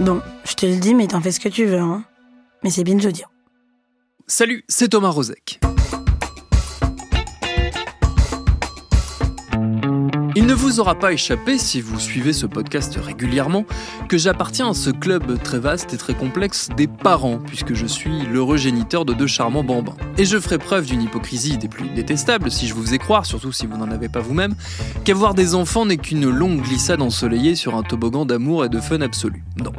Bon, je te le dis, mais t'en fais ce que tu veux, hein. Mais c'est bien de le dire. Salut, c'est Thomas Rozek. Vous aura pas échappé, si vous suivez ce podcast régulièrement, que j'appartiens à ce club très vaste et très complexe des parents, puisque je suis l'heureux géniteur de deux charmants bambins. Et je ferai preuve d'une hypocrisie des plus détestables, si je vous faisais croire, surtout si vous n'en avez pas vous-même, qu'avoir des enfants n'est qu'une longue glissade ensoleillée sur un toboggan d'amour et de fun absolu. Non.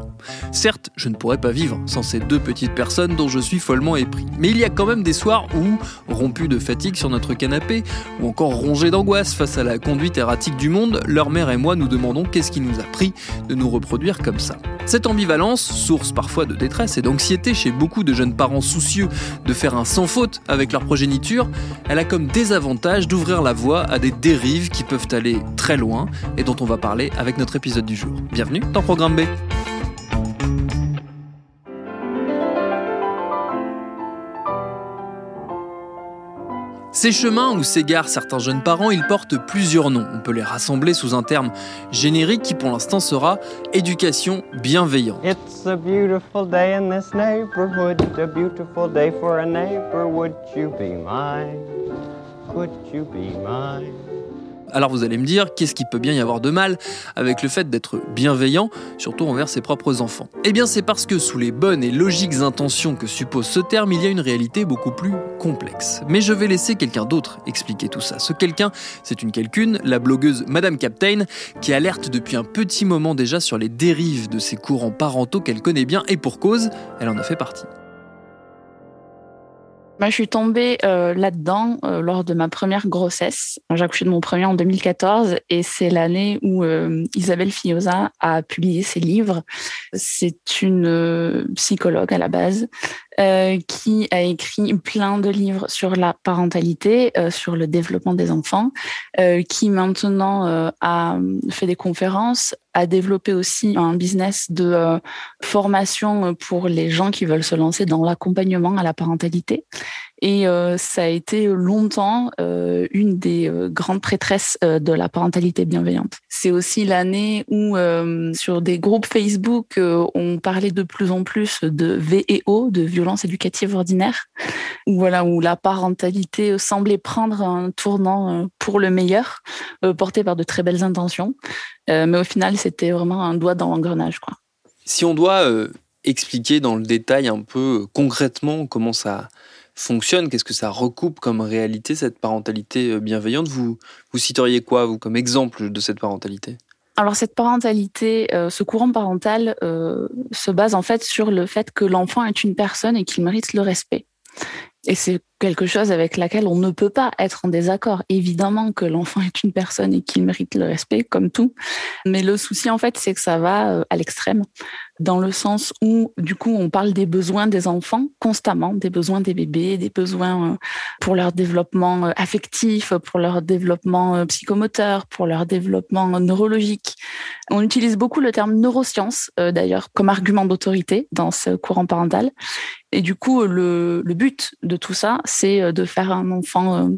Certes, je ne pourrais pas vivre sans ces deux petites personnes dont je suis follement épris. Mais il y a quand même des soirs où, rompu de fatigue sur notre canapé, ou encore rongé d'angoisse face à la conduite erratique du monde, leur mère et moi nous demandons qu'est-ce qui nous a pris de nous reproduire comme ça. Cette ambivalence, source parfois de détresse et d'anxiété chez beaucoup de jeunes parents soucieux de faire un sans faute avec leur progéniture, elle a comme désavantage d'ouvrir la voie à des dérives qui peuvent aller très loin et dont on va parler avec notre épisode du jour. Bienvenue dans Programme B. Ces chemins où s'égarent certains jeunes parents, ils portent plusieurs noms. On peut les rassembler sous un terme générique qui pour l'instant sera éducation bienveillante. It's a beautiful day in this neighborhood, a beautiful day for a neighbor. Would you be mine? Could you be mine? Alors vous allez me dire, qu'est-ce qui peut bien y avoir de mal avec le fait d'être bienveillant, surtout envers ses propres enfants? Eh bien c'est parce que sous les bonnes et logiques intentions que suppose ce terme, il y a une réalité beaucoup plus complexe. Mais je vais laisser quelqu'un d'autre expliquer tout ça. Ce quelqu'un, c'est une quelqu'une, la blogueuse Madame Captain, qui alerte depuis un petit moment déjà sur les dérives de ces courants parentaux qu'elle connaît bien, et pour cause, elle en a fait partie. Moi, je suis tombée euh, là-dedans euh, lors de ma première grossesse. J'ai accouché de mon premier en 2014 et c'est l'année où euh, Isabelle Fioza a publié ses livres. C'est une euh, psychologue à la base euh, qui a écrit plein de livres sur la parentalité, euh, sur le développement des enfants, euh, qui maintenant a fait des conférences, a développé aussi un business de formation pour les gens qui veulent se lancer dans l'accompagnement à la parentalité. Et euh, ça a été longtemps euh, une des euh, grandes prêtresses de la parentalité bienveillante. C'est aussi l'année où sur des groupes Facebook, on parlait de plus en plus de VEO, de violence éducative ordinaire, où voilà où la parentalité semblait prendre un tournant pour le meilleur, porté par de très belles intentions. Mais au final, c'était vraiment un doigt dans l'engrenage. Si on doit expliquer dans le détail un peu concrètement comment ça fonctionne, qu'est-ce que ça recoupe comme réalité, cette parentalité euh, bienveillante, vous, vous citeriez quoi, vous, comme exemple de cette parentalité? Alors cette parentalité, euh, ce courant parental euh, se base en fait sur le fait que l'enfant est une personne et qu'il mérite le respect. Et c'est quelque chose avec laquelle on ne peut pas être en désaccord. Évidemment que l'enfant est une personne et qu'il mérite le respect, comme tout. Mais le souci, en fait, c'est que ça va euh, à l'extrême, dans le sens où, du coup, on parle des besoins des enfants constamment, des besoins des bébés, des besoins euh, pour leur développement euh, affectif, pour leur développement psychomoteur, pour leur développement neurologique. On utilise beaucoup le terme neurosciences, d'ailleurs, comme argument d'autorité dans ce courant parental. Et du coup, le, le but de tout ça, c'est euh, de faire un enfant euh,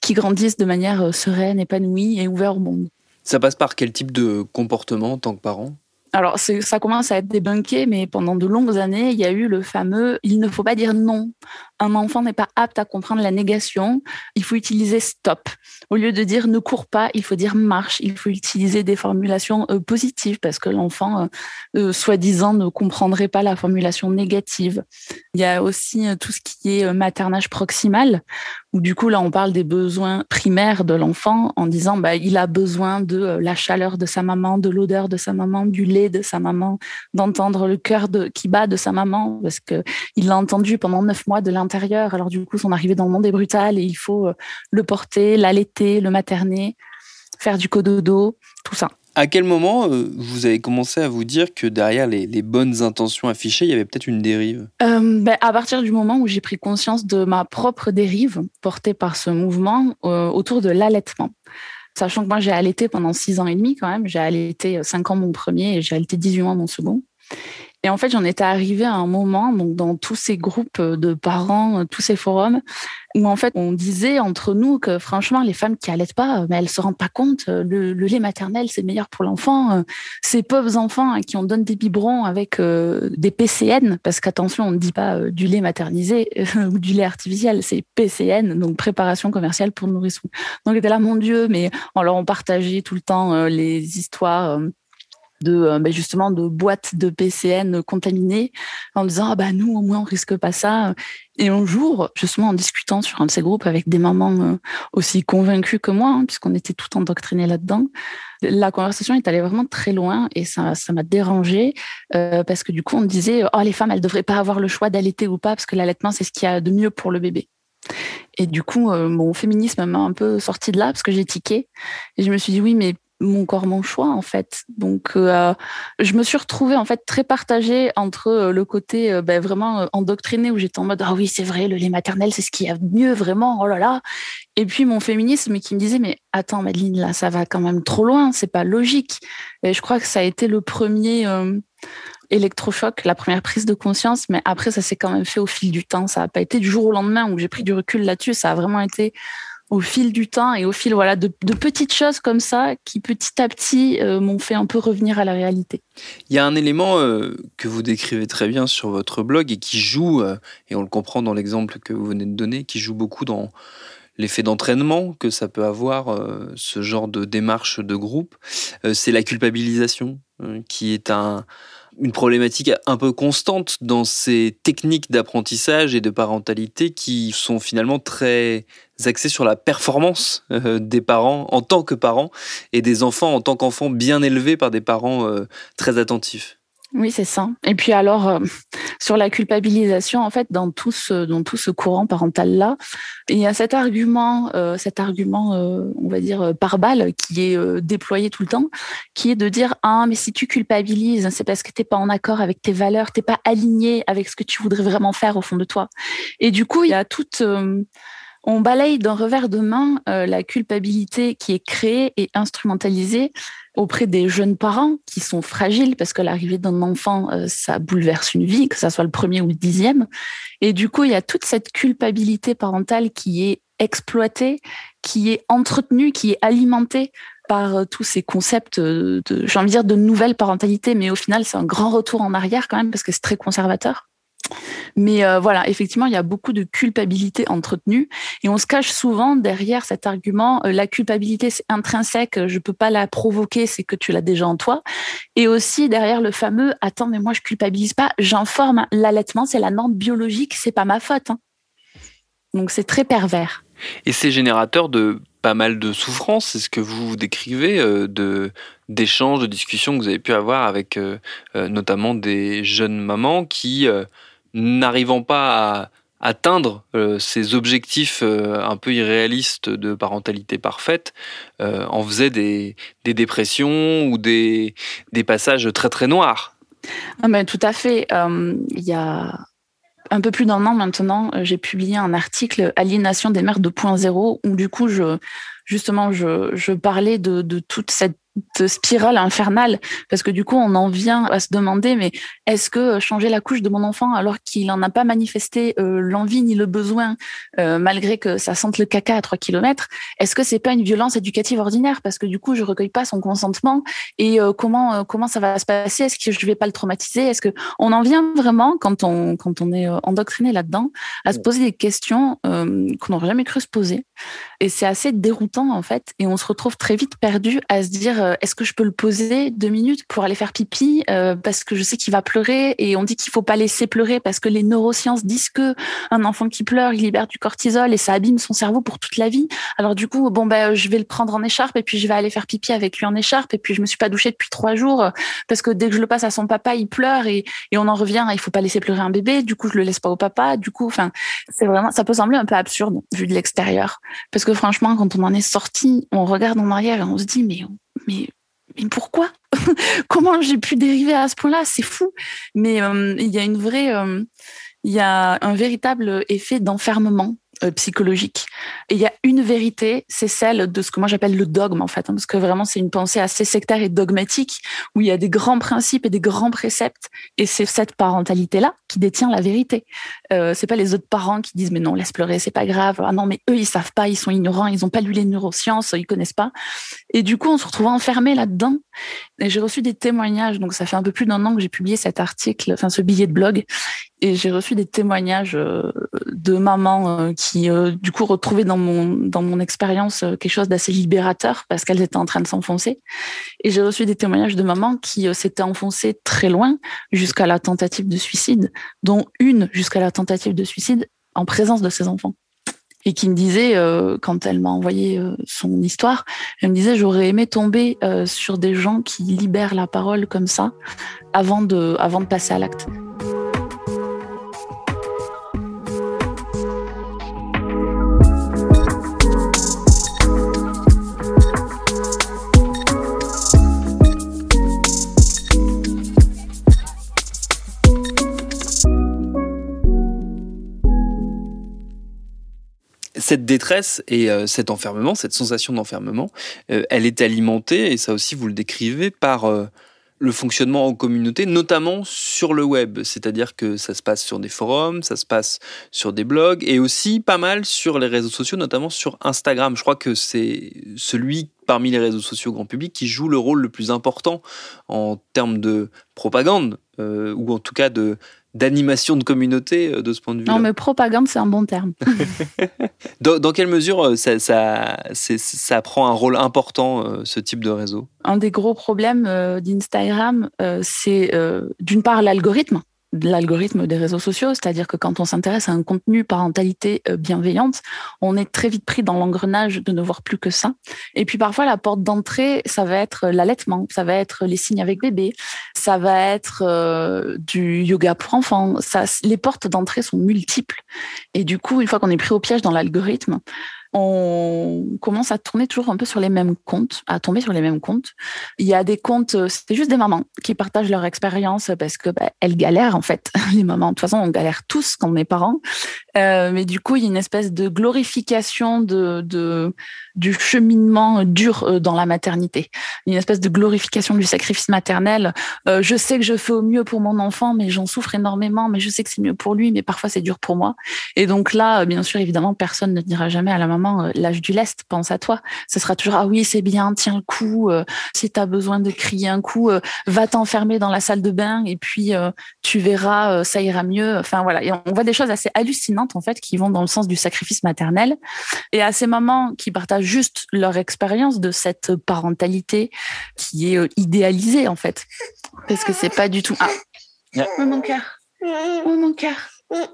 qui grandisse de manière euh, sereine, épanouie et ouvert au monde. Ça passe par quel type de comportement en tant que parent? Alors, ça commence à être débunké, mais pendant de longues années, il y a eu le fameux il ne faut pas dire non. Un enfant n'est pas apte à comprendre la négation. Il faut utiliser stop. Au lieu de dire ne cours pas, il faut dire marche. Il faut utiliser des formulations euh, positives parce que l'enfant, euh, euh, soi-disant, ne comprendrait pas la formulation négative. Il y a aussi tout ce qui est maternage proximal, où du coup, là, on parle des besoins primaires de l'enfant en disant bah, il a besoin de la chaleur de sa maman, de l'odeur de sa maman, du lait de sa maman, d'entendre le cœur de, qui bat de sa maman, parce que il l'a entendu pendant neuf mois de l'intérieur l'intérieur. Alors du coup, son arrivée dans le monde est brutale et il faut le porter, l'allaiter, le materner, faire du cododo, tout ça. À quel moment euh, vous avez commencé à vous dire que derrière les, bonnes intentions affichées, il y avait peut-être une dérive? Euh, ben, À partir du moment où j'ai pris conscience de ma propre dérive portée par ce mouvement euh, autour de l'allaitement. Sachant que moi, j'ai allaité pendant six ans et demi quand même. J'ai allaité cinq ans mon premier et j'ai allaité 18 mois mon second. Et en fait, j'en étais arrivée à un moment, donc dans tous ces groupes de parents, tous ces forums, où en fait on disait entre nous que franchement les femmes qui allaitent pas, mais elles se rendent pas compte, le, lait maternel c'est meilleur pour l'enfant. Ces pauvres enfants à qui on donne des biberons avec euh, des PCN, parce qu'attention on ne dit pas euh, du lait maternisé ou du lait artificiel, c'est PCN, donc préparation commerciale pour nourrissons. Donc était là mon Dieu, mais alors on partageait tout le temps euh, les histoires de euh, bah, justement de boîtes de PCN contaminées en disant ah bah nous au moins on risque pas ça et un jour justement en discutant sur un de ces groupes avec des mamans euh, aussi convaincues que moi hein, puisqu'on était tout endoctrinés là-dedans la conversation est allée vraiment très loin et ça ça m'a dérangé euh, parce que du coup on disait oh les femmes elles devraient pas avoir le choix d'allaiter ou pas parce que l'allaitement c'est ce qu'il y a de mieux pour le bébé et du coup, mon féminisme m'a un peu sorti de là parce que j'ai tiqué. Et je me suis dit, oui, mais mon corps, mon choix en fait. Donc, euh, je me suis retrouvée en fait très partagée entre euh, le côté euh, ben, vraiment endoctriné où j'étais en mode ah oui c'est vrai le lait maternel c'est ce qui a mieux vraiment oh là là. Et puis mon féminisme qui me disait mais attends Madeline là ça va quand même trop loin c'est pas logique. Et je crois que ça a été le premier électrochoc la première prise de conscience mais après ça s'est quand même fait au fil du temps. Ça n'a pas été du jour au lendemain où j'ai pris du recul là-dessus. Ça a vraiment été au fil du temps et au fil voilà de, petites choses comme ça qui petit à petit euh, m'ont fait un peu revenir à la réalité. Il y a un élément euh, que vous décrivez très bien sur votre blog et qui joue, euh, et on le comprend dans l'exemple que vous venez de donner, qui joue beaucoup dans l'effet d'entraînement que ça peut avoir, ce genre de démarche de groupe, c'est la culpabilisation, qui est un, une problématique un peu constante dans ces techniques d'apprentissage et de parentalité qui sont finalement très axées sur la performance euh, des parents en tant que parents et des enfants en tant qu'enfants bien élevés par des parents euh, très attentifs. Oui, c'est ça. Et puis alors, euh, sur la culpabilisation, en fait, dans tout ce, dans tout ce courant parental-là, il y a cet argument, euh, cet argument, euh, on va dire, par balle, qui est déployé tout le temps, qui est de dire, ah, mais si tu culpabilises, c'est parce que t'es pas en accord avec tes valeurs, t'es pas aligné avec ce que tu voudrais vraiment faire au fond de toi. Et du coup, il y a toute on balaye d'un revers de main la culpabilité qui est créée et instrumentalisée auprès des jeunes parents qui sont fragiles parce que l'arrivée d'un enfant, euh, ça bouleverse une vie, que ça soit le premier ou le dixième. Et du coup, il y a toute cette culpabilité parentale qui est exploitée, qui est entretenue, qui est alimentée par euh, tous ces concepts de, j'ai envie de dire, de nouvelle parentalité, mais au final, c'est un grand retour en arrière quand même parce que c'est très conservateur. Mais euh, voilà, effectivement, il y a beaucoup de culpabilité entretenue et on se cache souvent derrière cet argument euh, la culpabilité c'est intrinsèque, je peux pas la provoquer, c'est que tu l'as déjà en toi. Et aussi derrière le fameux attends mais moi je culpabilise pas, j'informe l'allaitement, c'est la norme biologique, c'est pas ma faute. Hein. Donc c'est très pervers. Et c'est générateur de pas mal de souffrances, c'est ce que vous décrivez euh, d'échanges, de discussions que vous avez pu avoir avec notamment des jeunes mamans qui n'arrivant pas à atteindre euh, ces objectifs euh, un peu irréalistes de parentalité parfaite, euh, en faisait des, dépressions ou des, des, passages très très noirs. Ah ben, tout à fait. Il y a un peu plus d'un an maintenant, j'ai publié un article Aliénation des mères 2.0 où du coup je justement je, je parlais de, de toute cette spirale infernale parce que du coup on en vient à se demander mais est-ce que changer la couche de mon enfant alors qu'il n'en a pas manifesté euh, l'envie ni le besoin euh, malgré que ça sente le caca à 3 km est-ce que c'est pas une violence éducative ordinaire? Parce que du coup je recueille pas son consentement et euh, comment comment ça va se passer? Est-ce que je vais pas le traumatiser? Est-ce que on en vient vraiment quand on quand on est endoctriné là-dedans à se poser des questions qu'on n'aurait jamais cru se poser? Et c'est assez déroutant en fait, et on se retrouve très vite perdu à se dire euh, est-ce que je peux le poser deux minutes pour aller faire pipi euh, parce que je sais qu'il va pleurer et on dit qu'il faut pas laisser pleurer parce que les neurosciences disent que un enfant qui pleure il libère du cortisol et ça abîme son cerveau pour toute la vie. Alors du coup bon ben je vais le prendre en écharpe et puis je vais aller faire pipi avec lui en écharpe et puis je me suis pas douchée depuis trois jours parce que dès que je le passe à son papa il pleure et, et on en revient il faut pas laisser pleurer un bébé. Du coup je le laisse pas au papa. Du coup enfin c'est vraiment ça peut sembler un peu absurde vu de l'extérieur parce que franchement quand on en est sorti, on regarde en arrière et on se dit mais mais mais pourquoi? Comment j'ai pu dériver à ce point-là? C'est fou. Mais euh, il y a une vraie, euh, il y a un véritable effet d'enfermement psychologique. Et il y a une vérité, c'est celle de ce que moi j'appelle le dogme en fait, hein, parce que vraiment c'est une pensée assez sectaire et dogmatique où il y a des grands principes et des grands préceptes, et c'est cette parentalité là qui détient la vérité. Euh, c'est pas les autres parents qui disent mais non laisse pleurer, c'est pas grave. Ah non mais eux ils savent pas, ils sont ignorants, ils ont pas lu les neurosciences, ils connaissent pas. Et du coup on se retrouve enfermé là-dedans. Et j'ai reçu des témoignages, donc ça fait un peu plus d'un an que j'ai publié cet article, enfin ce billet de blog, et j'ai reçu des témoignages euh, de mamans euh, qui, euh, du coup, retrouvaient dans mon dans mon expérience quelque chose d'assez libérateur parce qu'elles étaient en train de s'enfoncer. Et j'ai reçu des témoignages de mamans qui s'étaient enfoncées très loin jusqu'à la tentative de suicide, dont une jusqu'à la tentative de suicide en présence de ses enfants et qui me disait, quand elle m'a envoyé son histoire, elle me disait j'aurais aimé tomber sur des gens qui libèrent la parole comme ça avant de, avant de passer à l'acte. Cette détresse et euh, cet enfermement, cette sensation d'enfermement, euh, elle est alimentée, et ça aussi vous le décrivez, par euh, le fonctionnement en communauté, notamment sur le web. C'est-à-dire que ça se passe sur des forums, ça se passe sur des blogs, et aussi pas mal sur les réseaux sociaux, notamment sur Instagram. Je crois que c'est celui parmi les réseaux sociaux grand public qui joue le rôle le plus important en termes de propagande, ou en tout cas de d'animation de communauté euh, de ce point de vue Non, mais propagande, c'est un bon terme. dans, quelle mesure euh, ça, ça, ça, prend un rôle important, euh, ce type de réseau? Un des gros problèmes d'Instagram, c'est d'une part l'algorithme l'algorithme des réseaux sociaux, c'est-à-dire que quand on s'intéresse à un contenu parentalité euh, bienveillante, on est très vite pris dans l'engrenage de ne voir plus que ça. Et puis parfois la porte d'entrée, ça va être l'allaitement, ça va être les signes avec bébé, ça va être euh, du yoga pour enfants. Les portes d'entrée sont multiples. Et du coup, une fois qu'on est pris au piège dans l'algorithme, on commence à tourner toujours un peu sur les mêmes comptes, à tomber sur les mêmes comptes. Il y a des comptes, euh, c'est juste des mamans qui partagent leur expérience parce que bah, elles galèrent en fait. Les mamans, de toute façon, on galère tous quand on est parents. Euh, mais du coup, il y a une espèce de glorification de, du cheminement dur euh, dans la maternité, une espèce de glorification du sacrifice maternel. Je sais que je fais au mieux pour mon enfant, mais j'en souffre énormément. Mais je sais que c'est mieux pour lui, mais parfois c'est dur pour moi. Et donc là, bien sûr, évidemment, personne ne dira jamais à la maman l'âge du lest, pense à toi. Ce sera toujours ah oui, c'est bien, tiens le coup. si tu as besoin de crier un coup, va t'enfermer dans la salle de bain et puis tu verras, ça ira mieux. Enfin voilà, et on voit des choses assez hallucinantes en fait qui vont dans le sens du sacrifice maternel. Et à ces mamans qui partagent juste leur expérience de cette parentalité qui est euh, idéalisée en fait. Parce que c'est pas du tout ah. Oh, mon cœur. Oh mon cœur.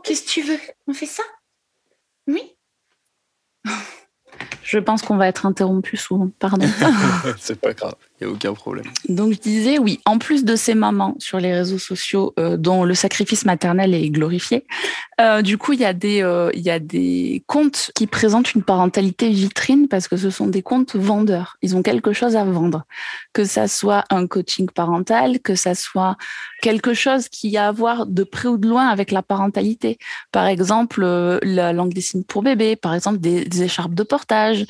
Qu'est-ce que tu veux? On fait ça? Oui? Je pense qu'on va être interrompu souvent. Pardon. C'est pas grave il n'y a aucun problème. Donc je disais, oui, en plus de ces mamans sur les réseaux sociaux euh, dont le sacrifice maternel est glorifié, euh, du coup, il y, a des, euh, il y a des comptes qui présentent une parentalité vitrine parce que ce sont des comptes vendeurs. Ils ont quelque chose à vendre. Que ça soit un coaching parental, que ça soit quelque chose qui a à voir de près ou de loin avec la parentalité. Par exemple, la langue des signes pour bébé, par exemple des, des écharpes de portage,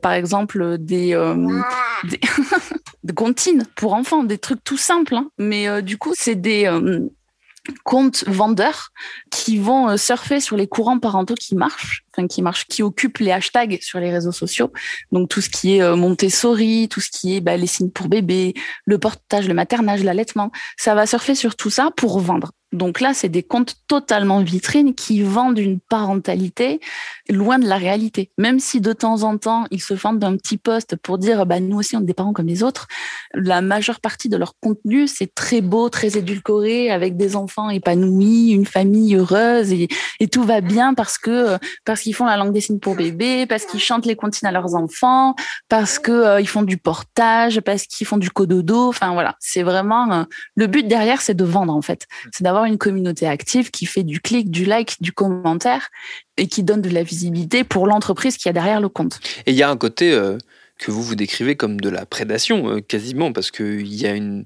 par exemple des... des de comptines pour enfants, des trucs tout simples. Hein. Mais euh, du coup, c'est des euh, comptes vendeurs qui vont euh, surfer sur les courants parentaux qui marchent, enfin qui marchent, qui occupent les hashtags sur les réseaux sociaux. Donc tout ce qui est Montessori, tout ce qui est bah, les signes pour bébé, le portage, le maternage, l'allaitement, ça va surfer sur tout ça pour vendre. Donc là, c'est des comptes totalement vitrines qui vendent une parentalité loin de la réalité. Même si de temps en temps, ils se vendent d'un petit poste pour dire, bah, nous aussi, on est des parents comme les autres, la majeure partie de leur contenu, c'est très beau, très édulcoré, avec des enfants épanouis, une famille heureuse et, tout va bien parce que, parce qu'ils font la langue des signes pour bébé, parce qu'ils chantent les comptines à leurs enfants, parce que euh, ils font du portage, parce qu'ils font du cododo. Enfin, voilà. C'est vraiment, euh, le but derrière, c'est de vendre, en fait. C'est d'avoir une communauté active qui fait du clic, du like, du commentaire et qui donne de la visibilité pour l'entreprise qui a derrière le compte. Et il y a un côté euh, que vous vous décrivez comme de la prédation, euh, quasiment, parce qu'il y a une,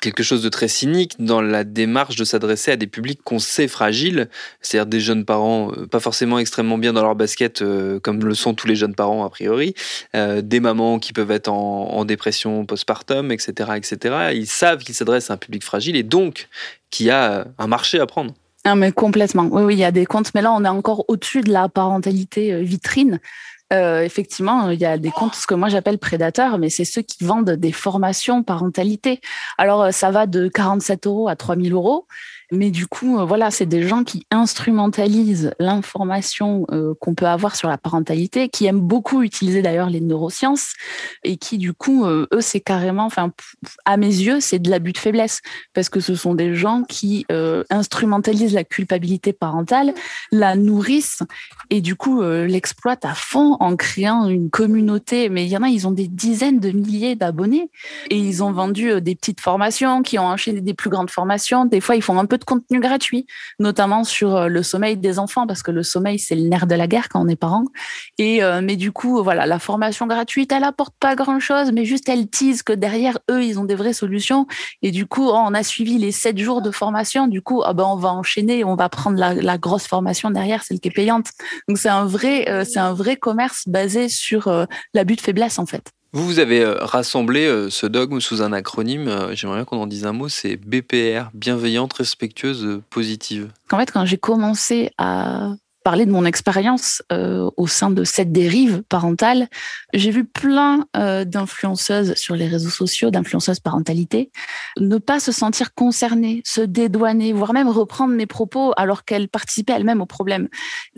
quelque chose de très cynique dans la démarche de s'adresser à des publics qu'on sait fragiles, c'est-à-dire des jeunes parents euh, pas forcément extrêmement bien dans leur basket, euh, comme le sont tous les jeunes parents a priori, des mamans qui peuvent être en, en dépression postpartum, etc., etc. Ils savent qu'ils s'adressent à un public fragile et donc qu'il y a un marché à prendre. Ah, mais complètement. Oui, oui, il y a des comptes, mais là, on est encore au-dessus de la parentalité vitrine. Euh, effectivement, il y a des comptes, ce que moi j'appelle prédateurs, mais c'est ceux qui vendent des formations parentalité. Alors, euh, ça va de 47 euros à 3000 euros. Mais du coup, euh, voilà, c'est des gens qui instrumentalisent l'information euh, qu'on peut avoir sur la parentalité, qui aiment beaucoup utiliser d'ailleurs les neurosciences et qui, du coup, euh, eux, c'est carrément, enfin, à mes yeux, c'est de l'abus de faiblesse parce que ce sont des gens qui instrumentalisent la culpabilité parentale, la nourrissent et du coup l'exploitent à fond en créant une communauté. Mais il y en a, ils ont des dizaines de milliers d'abonnés et ils ont vendu des petites formations, qui ont enchaîné des plus grandes formations. Des fois, ils font un peu de contenu gratuit, notamment sur euh, le sommeil des enfants, parce que le sommeil, c'est le nerf de la guerre quand on est parent. Et, euh, mais du coup, voilà, la formation gratuite, elle apporte pas grand chose, mais juste elle tease que derrière eux, ils ont des vraies solutions. Et du coup, on a suivi les sept jours de formation. Du coup, ah ben, on va enchaîner, on va prendre la, grosse formation derrière, celle qui est payante. Donc, c'est un vrai, euh, c'est un vrai commerce basé sur l'abus de faiblesse, en fait. Vous, vous avez euh, rassemblé euh, ce dogme sous un acronyme, euh, j'aimerais bien qu'on en dise un mot, c'est BPR, bienveillante, respectueuse, positive. En fait, quand j'ai commencé à parler de mon expérience au sein de cette dérive parentale, j'ai vu plein d'influenceuses sur les réseaux sociaux, d'influenceuses parentalité, ne pas se sentir concernées, se dédouaner, voire même reprendre mes propos alors qu'elles participaient elles-mêmes au problème.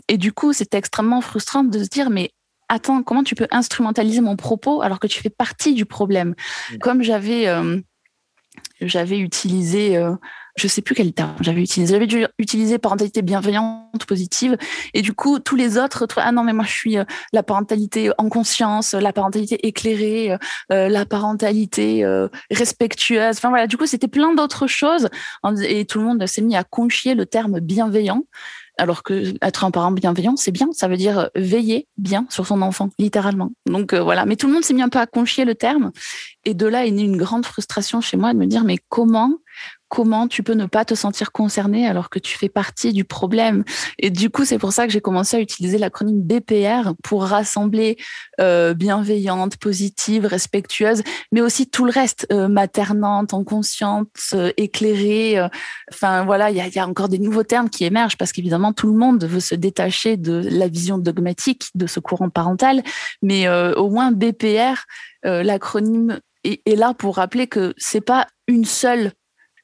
Et du coup, c'était extrêmement frustrant de se dire, mais attends, comment tu peux instrumentaliser mon propos alors que tu fais partie du problème? Mm. Comme j'avais euh, j'avais utilisé, euh, je sais plus quel terme j'avais utilisé, j'avais dû utiliser parentalité bienveillante, positive, et du coup tous les autres, ah non mais moi je suis euh, la parentalité en conscience, la parentalité éclairée, la parentalité respectueuse, enfin voilà, du coup c'était plein d'autres choses, et tout le monde s'est mis à conchier le terme bienveillant alors que être un parent bienveillant, c'est bien. Ça veut dire veiller bien sur son enfant, littéralement. Donc euh, voilà. Mais tout le monde s'est mis un peu à confier le terme. Et de là est née une grande frustration chez moi de me dire, mais comment comment tu peux ne pas te sentir concerné alors que tu fais partie du problème Et du coup, c'est pour ça que j'ai commencé à utiliser l'acronyme BPR pour rassembler euh, bienveillante, positive, respectueuse, mais aussi tout le reste, euh, maternante, en conscience, euh, éclairée. Enfin voilà, il y a, y a, encore des nouveaux termes qui émergent parce qu'évidemment, tout le monde veut se détacher de la vision dogmatique de ce courant parental, mais au moins BPR, l'acronyme est, est là pour rappeler que c'est pas une seule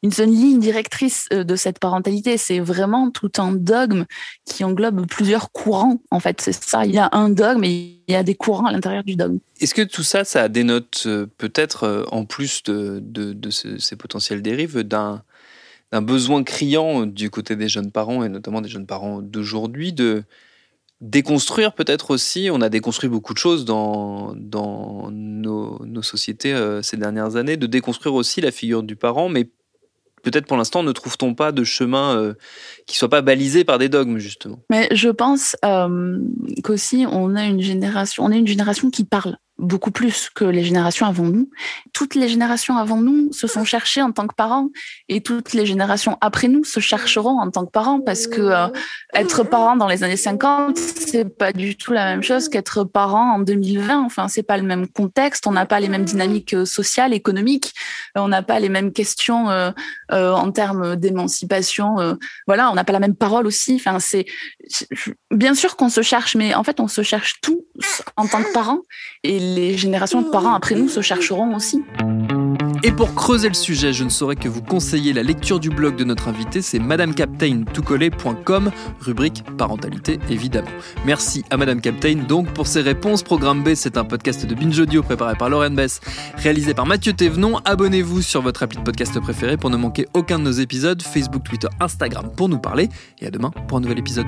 une seule ligne directrice euh, de cette parentalité. C'est vraiment tout un dogme qui englobe plusieurs courants. En fait, c'est ça. Il y a un dogme et il y a des courants à l'intérieur du dogme. Est-ce que tout ça, ça dénote euh, peut-être, euh, en plus de, de, ces potentielles dérives, d'un besoin criant du côté des jeunes parents, et notamment des jeunes parents d'aujourd'hui, de déconstruire peut-être aussi, on a déconstruit beaucoup de choses dans, dans nos, nos sociétés ces dernières années, de déconstruire aussi la figure du parent, mais peut-être pour l'instant ne trouve-t-on pas de chemin euh, qui soit pas balisé par des dogmes justement Mais je pense euh, qu'aussi on a une génération, on est une génération qui parle beaucoup plus que les générations avant nous. Toutes les générations avant nous se sont cherchées en tant que parents et toutes les générations après nous se chercheront en tant que parents parce que euh, être parent dans les années 50, c'est pas du tout la même chose qu'être parent en 2020. Enfin, c'est pas le même contexte, on n'a pas les mêmes dynamiques euh, sociales, économiques, on n'a pas les mêmes questions en termes d'émancipation. voilà, on n'a pas la même parole aussi. Enfin, c'est bien sûr qu'on se cherche, mais en fait, on se cherche tous en tant que parents et les générations de parents après nous se chercheront aussi. Et pour creuser le sujet, je ne saurais que vous conseiller la lecture du blog de notre invité, c'est madamecaptain.com, rubrique parentalité évidemment. Merci à Madame Captain donc pour ses réponses. Programme B, c'est un podcast de Binge Audio préparé par Lauren Bess, réalisé par Mathieu Thévenon. Abonnez-vous sur votre appli de podcast préféré pour ne manquer aucun de nos épisodes, Facebook, Twitter, Instagram pour nous parler. Et à demain pour un nouvel épisode.